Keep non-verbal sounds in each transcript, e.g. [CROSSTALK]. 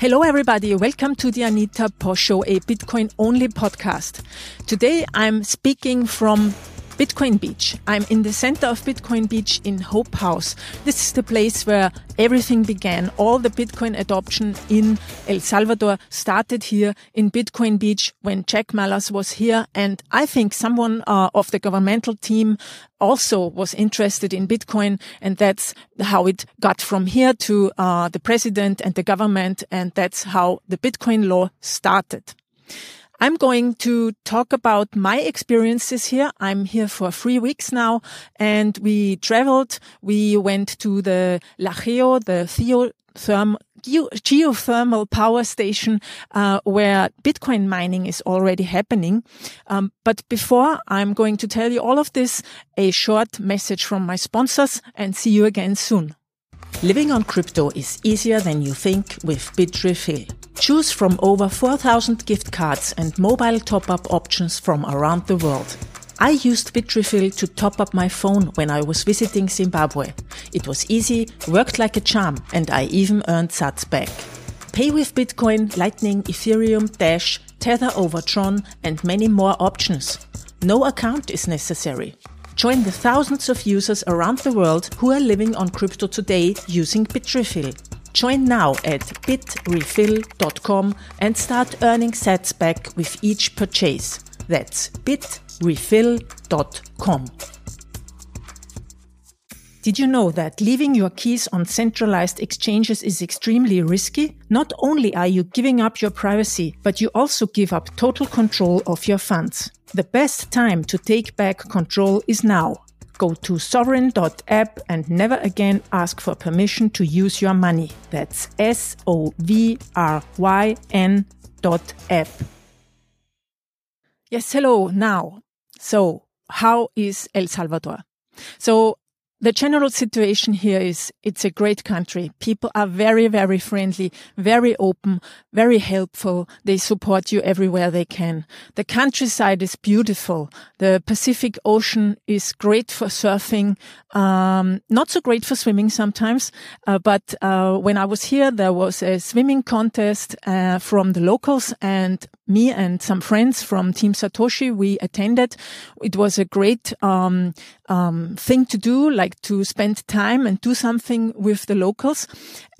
Hello, everybody. Welcome to the Anita Posch Show, a Bitcoin only podcast. Today I'm speaking from Bitcoin Beach. I'm in the center of Bitcoin Beach in Hope House. This is the place where everything began. All the Bitcoin adoption in El Salvador started here in Bitcoin Beach when Jack Mallers was here. And I think someone uh, of the governmental team also was interested in Bitcoin. And that's how it got from here to uh, the president and the government. And that's how the Bitcoin law started. I'm going to talk about my experiences here. I'm here for three weeks now and we traveled. We went to the LaGeo, the Theotherm geothermal power station uh, where Bitcoin mining is already happening. Um, but before I'm going to tell you all of this, a short message from my sponsors and see you again soon. Living on crypto is easier than you think with Bitrefill. Choose from over 4,000 gift cards and mobile top-up options from around the world. I used Bitrefill to top up my phone when I was visiting Zimbabwe. It was easy, worked like a charm, and I even earned sats back. Pay with Bitcoin, Lightning, Ethereum, Dash, Tether over Tron, and many more options. No account is necessary. Join the thousands of users around the world who are living on crypto today using Bitrefill. Join now at bitrefill.com and start earning sats back with each purchase. That's bitrefill.com. Did you know that leaving your keys on centralized exchanges is extremely risky? Not only are you giving up your privacy, but you also give up total control of your funds. The best time to take back control is now. Go to sovryn.app and never again ask for permission to use your money. That's S O V R Y N dot app. Yes, hello. Now, so how is El Salvador? So the general situation here is it's a great country. People are very, very friendly, very open, very helpful. They support you everywhere they can. The countryside is beautiful. The Pacific Ocean is great for surfing. Um, not so great for swimming sometimes. Uh, but, uh, when I was here, there was a swimming contest, uh, from the locals and me and some friends from Team Satoshi, we attended. It was a great, um, um, thing to do, like to spend time and do something with the locals.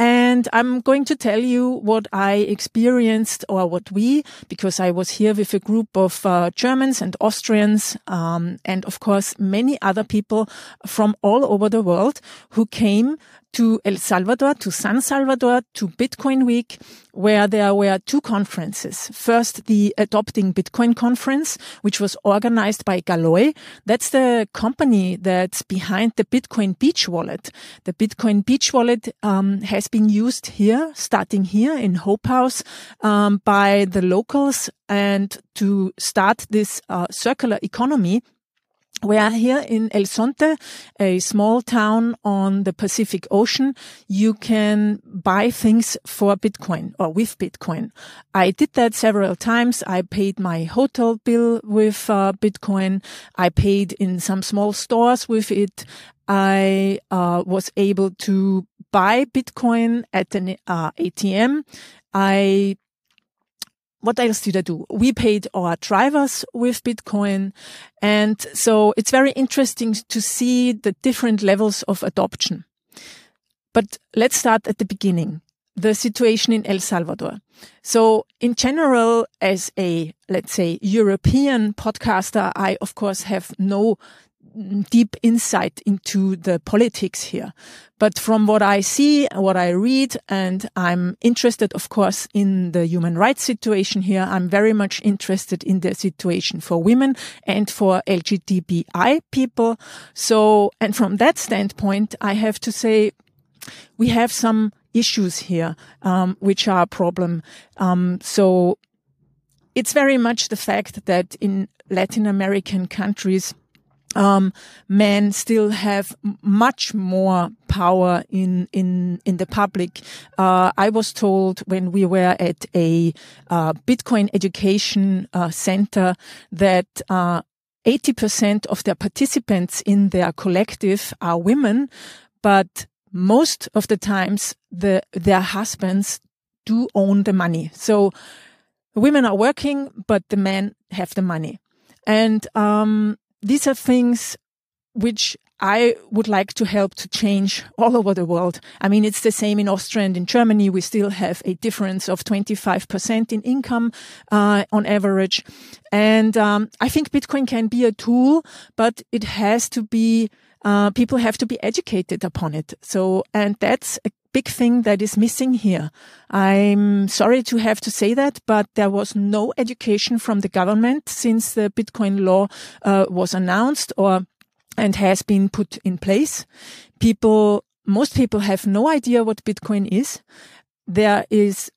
And I'm going to tell you what I experienced or what we, because I was here with a group of uh, Germans and Austrians, um, and of course many other people from all over the world who came to El Salvador, to San Salvador, to Bitcoin Week, where there were two conferences. First, the Adopting Bitcoin conference, which was organized by Galoy. That's the company that's behind the Bitcoin Beach wallet. The Bitcoin Beach wallet um, has been used here, starting here in Hope House, um, by the locals and to start this uh, circular economy we are here in El Zonte, a small town on the Pacific Ocean. You can buy things for Bitcoin or with Bitcoin. I did that several times. I paid my hotel bill with uh, Bitcoin. I paid in some small stores with it. I uh, was able to buy Bitcoin at an uh, ATM. I what else did I do? We paid our drivers with Bitcoin. And so it's very interesting to see the different levels of adoption. But let's start at the beginning. The situation in El Salvador. So in general, as a, let's say, European podcaster, I of course have no deep insight into the politics here. But from what I see, what I read, and I'm interested, of course, in the human rights situation here. I'm very much interested in the situation for women and for LGBTI people. So, and from that standpoint, I have to say we have some issues here, um, which are a problem. Um, so it's very much the fact that in Latin American countries, um, men still have much more power in in in the public. Uh, I was told when we were at a uh, Bitcoin education uh, center that. 80% uh, of their participants in their collective are women, but most of the times the, their husbands do own the money. So women are working, but the men have the money. And um, these are things which I would like to help to change all over the world. I mean, it's the same in Austria and in Germany. We still have a difference of 25% in income uh, on average. And um, I think Bitcoin can be a tool, but it has to be uh, people have to be educated upon it. So, and that's a big thing that is missing here. I'm sorry to have to say that, but there was no education from the government since the Bitcoin law uh, was announced or and has been put in place. People, most people have no idea what Bitcoin is. There is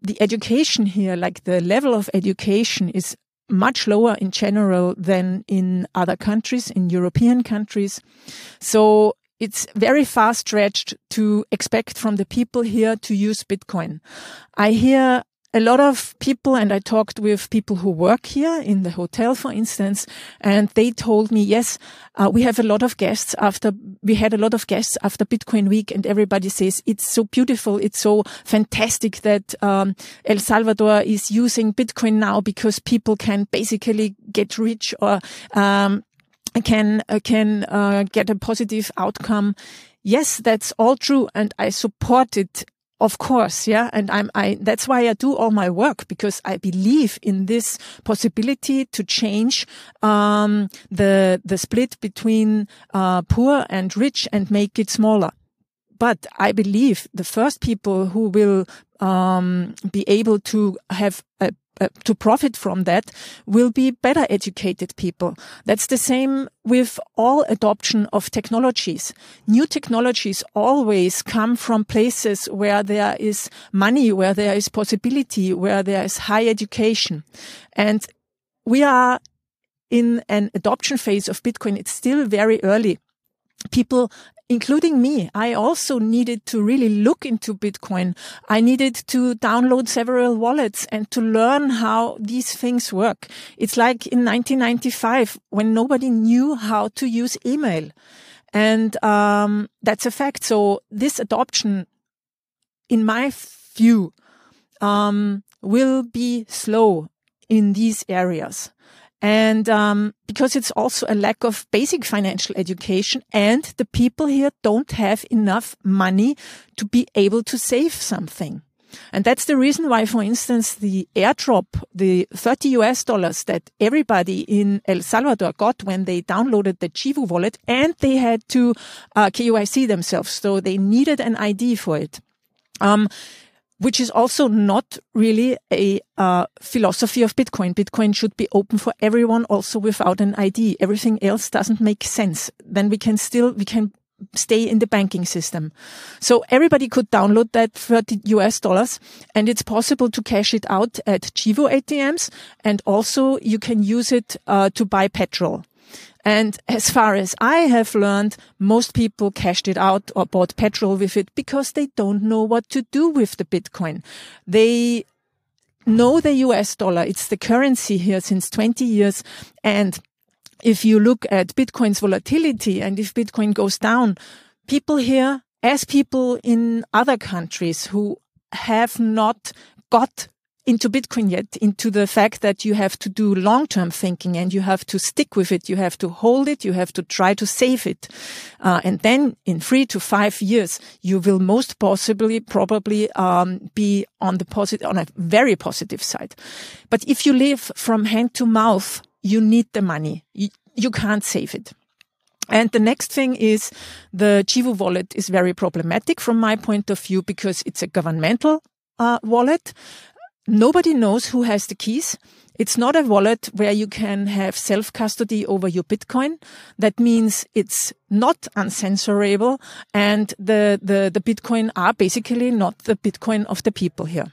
the education here, like the level of education is much lower in general than in other countries, in European countries. So it's very far stretched to expect from the people here to use Bitcoin. I hear a lot of people, and I talked with people who work here in the hotel, for instance, and they told me, yes, uh, we have a lot of guests after, we had a lot of guests after Bitcoin week and everybody says it's so beautiful. It's so fantastic that, um, El Salvador is using Bitcoin now because people can basically get rich or, um, can, uh, can, uh, get a positive outcome. Yes, that's all true. And I support it of course, yeah. And I'm, I, that's why I do all my work because I believe in this possibility to change, um, the, the split between, uh, poor and rich and make it smaller. But I believe the first people who will, um, be able to have a uh, to profit from that will be better educated people. That's the same with all adoption of technologies. New technologies always come from places where there is money, where there is possibility, where there is high education. And we are in an adoption phase of Bitcoin. It's still very early people including me, I also needed to really look into Bitcoin. I needed to download several wallets and to learn how these things work. It's like in 1995 when nobody knew how to use email. And um, that's a fact. So this adoption, in my view, um, will be slow in these areas. And um, because it's also a lack of basic financial education, and the people here don't have enough money to be able to save something. And that's the reason why, for instance, the airdrop, the 30 US dollars that everybody in El Salvador got when they downloaded the Chivo wallet and they had to uh, KYC themselves. So they needed an ID for it. Um, which is also not really a uh, philosophy of Bitcoin. Bitcoin should be open for everyone, also without an ID. Everything else doesn't make sense. Then we can still, we can stay in the banking system. So everybody could download that 30 US dollars and it's possible to cash it out at Chivo ATMs and also you can use it uh, to buy petrol. And as far as I have learned, most people cashed it out or bought petrol with it because they don't know what to do with the Bitcoin. They know the US dollar. It's the currency here since 20 years. And if you look at Bitcoin's volatility and if Bitcoin goes down, people here, as people in other countries who have not got into Bitcoin yet, into the fact that you have to do long-term thinking and you have to stick with it. You have to hold it. You have to try to save it. Uh, and then in three to five years, you will most possibly, probably, um, be on the positive, on a very positive side. But if you live from hand to mouth, you need the money. You, you can't save it. And the next thing is the Chivo wallet is very problematic from my point of view because it's a governmental uh, wallet nobody knows who has the keys. It's not a wallet where you can have self custody over your Bitcoin. That means it's not uncensorable and the, the, the Bitcoin are basically not the Bitcoin of the people here.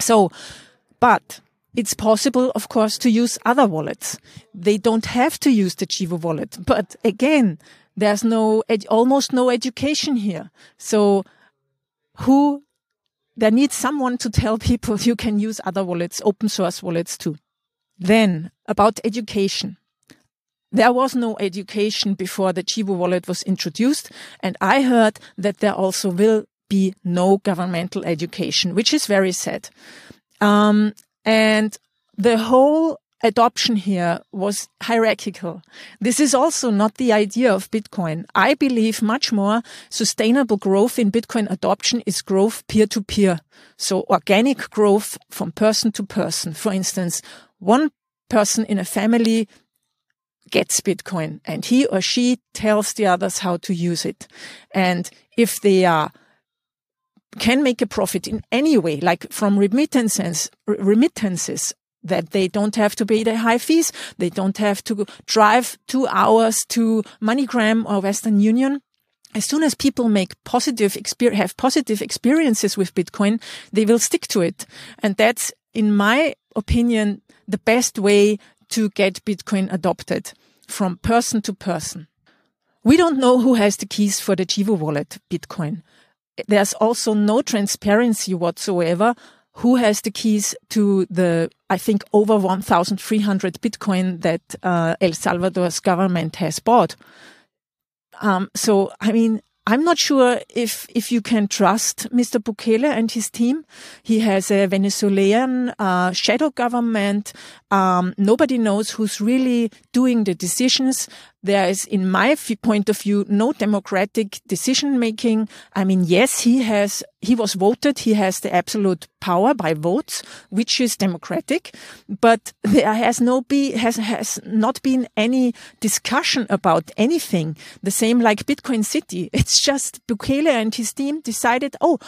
So, but it's possible, of course, to use other wallets. They don't have to use the Chivo wallet. But again, there's no, almost no education here. So who there needs someone to tell people you can use other wallets, open source wallets too. Then about education. There was no education before the Chivo wallet was introduced. And I heard that there also will be no governmental education, which is very sad. Um, and the whole adoption here was hierarchical. This is also not the idea of Bitcoin. I believe much more sustainable growth in Bitcoin adoption is growth peer to peer. So organic growth from person to person. For instance, one person in a family gets Bitcoin and he or she tells the others how to use it. And if they are can make a profit in any way, like from remittances, remittances that they don't have to pay the high fees. They don't have to drive two hours to MoneyGram or Western Union. As soon as people make positive have positive experiences with Bitcoin, they will stick to it. And that's, in my opinion, the best way to get Bitcoin adopted from person to person. We don't know who has the keys for the Chivo wallet Bitcoin. There's also no transparency whatsoever who has the keys to the, I think, over 1,300 Bitcoin that uh, El Salvador's government has bought. Um, so, I mean, I'm not sure if if you can trust Mr. Bukele and his team. He has a Venezuelan uh, shadow government. Um, nobody knows who's really doing the decisions. There is, in my point of view, no democratic decision making. I mean, yes, he has, he was voted. He has the absolute power by votes, which is democratic, but there has no be, has, has not been any discussion about anything. The same like Bitcoin City. [LAUGHS] It's just Bukele and his team decided, oh,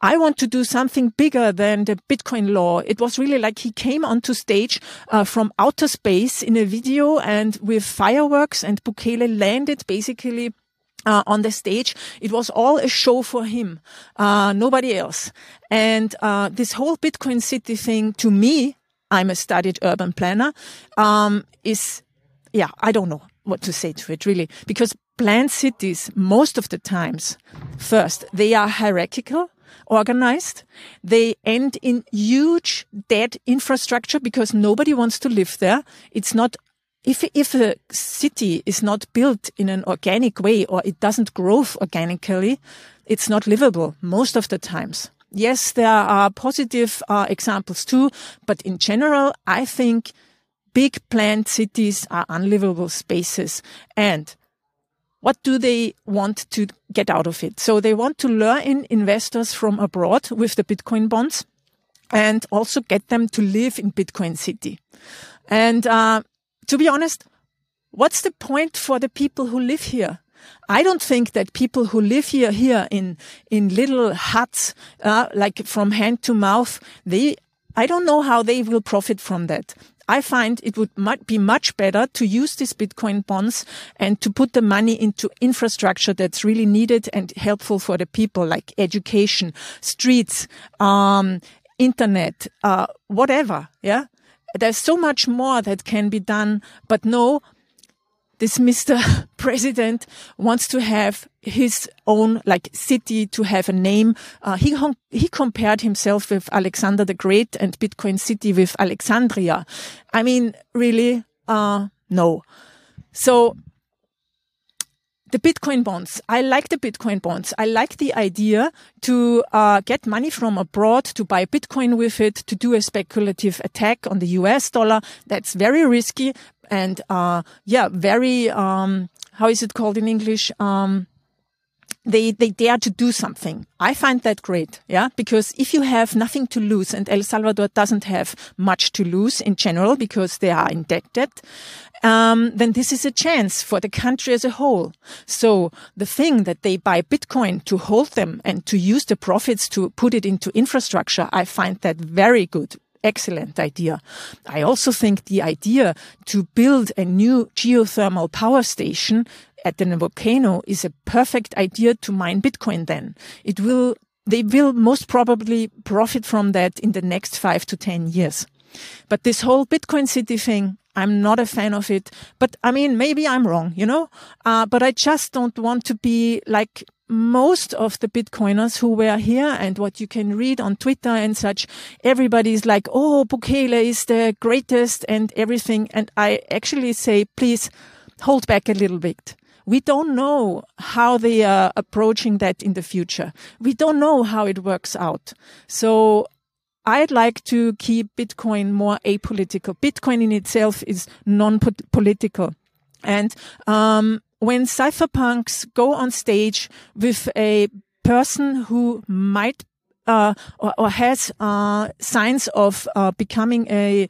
I want to do something bigger than the Bitcoin law. It was really like he came onto stage uh, from outer space in a video and with fireworks and Bukele landed basically uh, on the stage. It was all a show for him, uh, nobody else. And uh, this whole Bitcoin city thing, to me, I'm a studied urban planner, um, is, yeah, I don't know what to say to it really, because planned cities, most of the times, first, they are hierarchical organized. They end in huge dead infrastructure because nobody wants to live there. It's not if if a city is not built in an organic way or it doesn't grow organically, it's not livable most of the times. Yes, there are positive uh, examples too, but in general, I think big planned cities are unlivable spaces. And what do they want to get out of it? So they want to lure in investors from abroad with the Bitcoin bonds and also get them to live in Bitcoin City. And uh, to be honest, what's the point for the people who live here? I don't think that people who live here, here in, in little huts, uh, like from hand to mouth, they, I don't know how they will profit from that. I find it would be much better to use these Bitcoin bonds and to put the money into infrastructure that's really needed and helpful for the people, like education, streets, um, internet, uh, whatever. Yeah. There's so much more that can be done, but no, this Mr. [LAUGHS] President wants to have his own like city to have a name. Uh, he he compared himself with Alexander the Great and Bitcoin City with Alexandria. I mean, really, uh, no. So the Bitcoin bonds. I like the Bitcoin bonds. I like the idea to uh, get money from abroad to buy Bitcoin with it to do a speculative attack on the US dollar. That's very risky and uh, yeah, very um, how is it called in English? Um, they they dare to do something. I find that great, yeah, because if you have nothing to lose, and El Salvador doesn't have much to lose in general because they are indebted, um, then this is a chance for the country as a whole. So the thing that they buy Bitcoin to hold them and to use the profits to put it into infrastructure, I find that very good excellent idea. I also think the idea to build a new geothermal power station at the volcano is a perfect idea to mine Bitcoin then. It will, they will most probably profit from that in the next five to 10 years. But this whole Bitcoin city thing, I'm not a fan of it. But I mean, maybe I'm wrong, you know? Uh, but I just don't want to be like most of the Bitcoiners who were here and what you can read on Twitter and such, everybody's like, oh, Bukele is the greatest and everything. And I actually say, please hold back a little bit We don't know how they are approaching that in the future. We don't know how it works out. So I'd like to keep Bitcoin more apolitical. Bitcoin in itself is non-political. And, um, when cypherpunks go on stage with a person who might uh, or, or, has uh, signs of uh, becoming a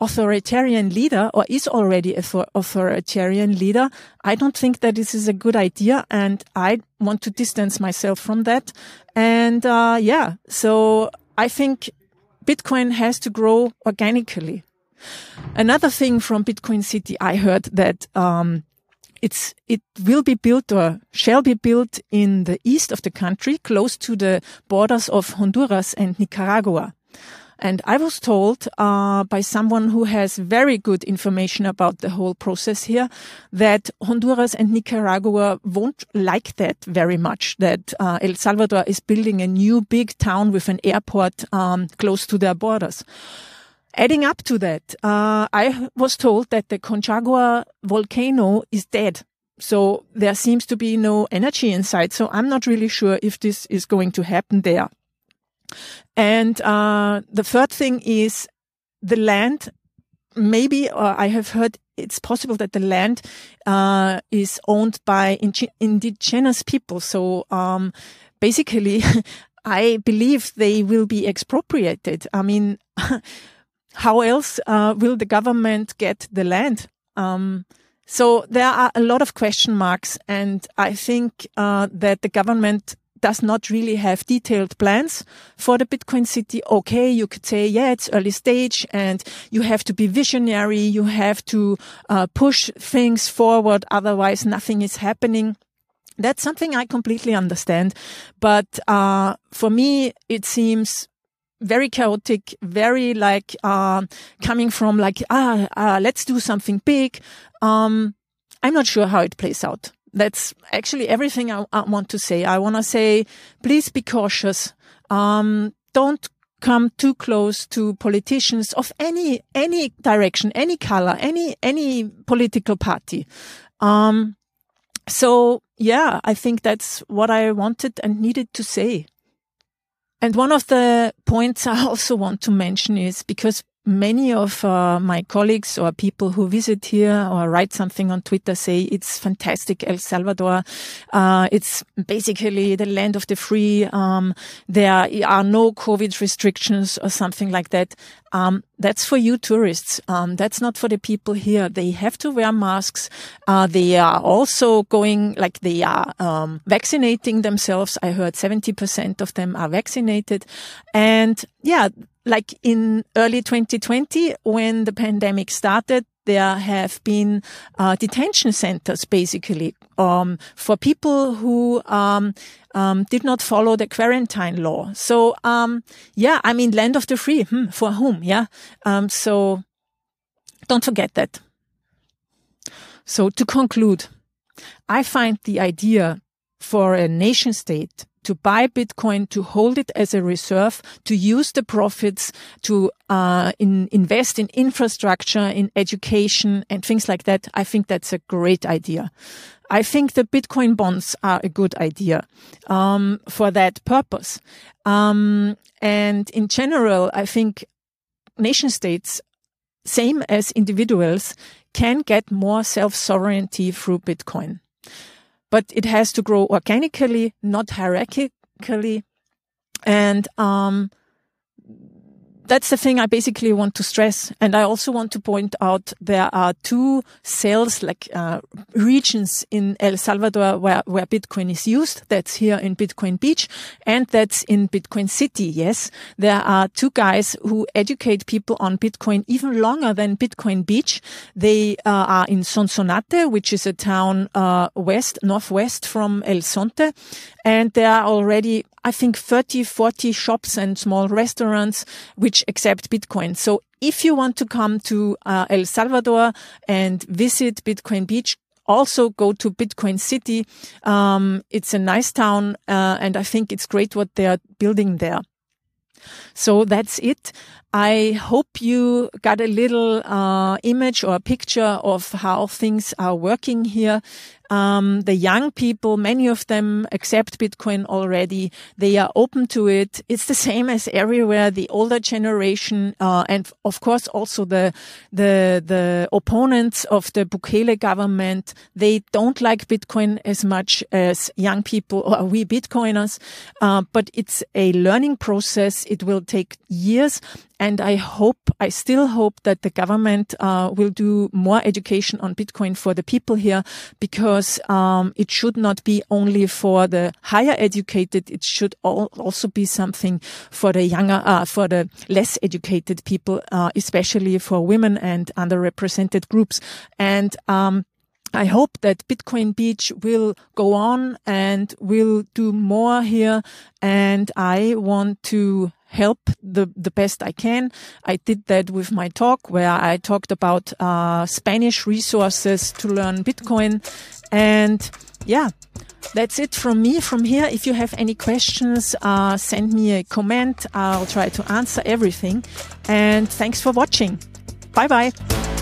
authoritarian leader or is already a authoritarian leader, I don't think that this is a good idea. And I want to distance myself from that. And, uh, yeah, so I think Bitcoin has to grow organically. Another thing from Bitcoin City, I heard that, um, it's, it will be built or shall be built in the east of the country, close to the borders of Honduras and Nicaragua. And I was told uh, by someone who has very good information about the whole process here that Honduras and Nicaragua won't like that very much. That uh, El Salvador is building a new big town with an airport um, close to their borders. Adding up to that, uh, I was told that the Conchagua volcano is dead. So there seems to be no energy inside. So I'm not really sure if this is going to happen there. And uh, the third thing is the land. Maybe or I have heard it's possible that the land uh, is owned by indigenous people. So um, basically, [LAUGHS] I believe they will be expropriated. I mean, [LAUGHS] how else uh, will the government get the land? Um, so there are a lot of question marks, and I think uh, that the government does not really have detailed plans for the Bitcoin city. Okay, you could say, yeah, it's early stage and you have to be visionary. You have to uh, push things forward. Otherwise, nothing is happening. That's something I completely understand. But, uh, for me, it seems very chaotic, very like, uh, coming from like, ah, uh, let's do something big. Um, I'm not sure how it plays out that's actually everything I, I want to say. I want to say, please be cautious. Um, don't come too close to politicians of any any direction, any color, any any political party. Um, so yeah, I think that's what I wanted and needed to say. And one of the points [LAUGHS] I also want to mention is because many of uh, my colleagues or people who visit here or write something on Twitter say it's fantastic El Salvador. Uh, it's basically the land of the free. Um, there are no COVID restrictions or something like that. Um, that's for you tourists. Um, that's not for the people here. They have to wear masks. Uh, they are also going like they are um, vaccinating themselves. I heard 70% of them are vaccinated. And yeah, like in early 2020, when the pandemic started, there have been uh, detention centers basically um, for people who um, um, did not follow the quarantine law. So um, yeah, I mean, land of the free hmm, for whom? Yeah. Um, so don't forget that. So to conclude, I find the idea for a nation state to buy Bitcoin, to hold it as a reserve, to use the profits to uh, in, invest in infrastructure, in education, and things like that. I think that's a great idea. I think the Bitcoin bonds are a good idea um, for that purpose. Um, and in general, I think nation states, same as individuals, can get more self sovereignty through Bitcoin but it has to grow organically, not hierarchically. And, um, that's the thing I basically want to stress. And I also want to point out there are two sales, like uh, regions in El Salvador where, where Bitcoin is used. That's here in Bitcoin Beach and that's in Bitcoin City. Yes, there are two guys who educate people on Bitcoin even longer than Bitcoin Beach. They uh, are in Sonsonate, which is a town uh, west, northwest from El Zonte. And there are already I think 30, 40 shops and small restaurants which accept Bitcoin. So if you want to come to uh, El Salvador and visit Bitcoin Beach, also go to Bitcoin City. Um, it's a nice town, uh, and I think it's great what they are building there. So that's it. I hope you got a little uh, image or picture of how things are working here. Um, the young people, many of them accept Bitcoin already. They are open to it. It's the same as everywhere. The older generation, uh, and of course also the, the, the opponents of the Bukele government, they don't like Bitcoin as much as young people or we Bitcoiners. Uh, but it's a learning process. It will take years. And I hope, I still hope that the government uh, will do more education on Bitcoin for the people here because um, it should not be only for the higher educated. It should also be something for the younger, uh, for the less educated people, uh, especially for women and underrepresented groups. And um, I hope that Bitcoin Beach will go on and will do more here. And I want to help the, the best I can. I did that with my talk where I talked about uh, Spanish resources to learn Bitcoin. And yeah, that's it from me from here. If you have any questions, uh, send me a comment. I'll try to answer everything. And thanks for watching. Bye bye.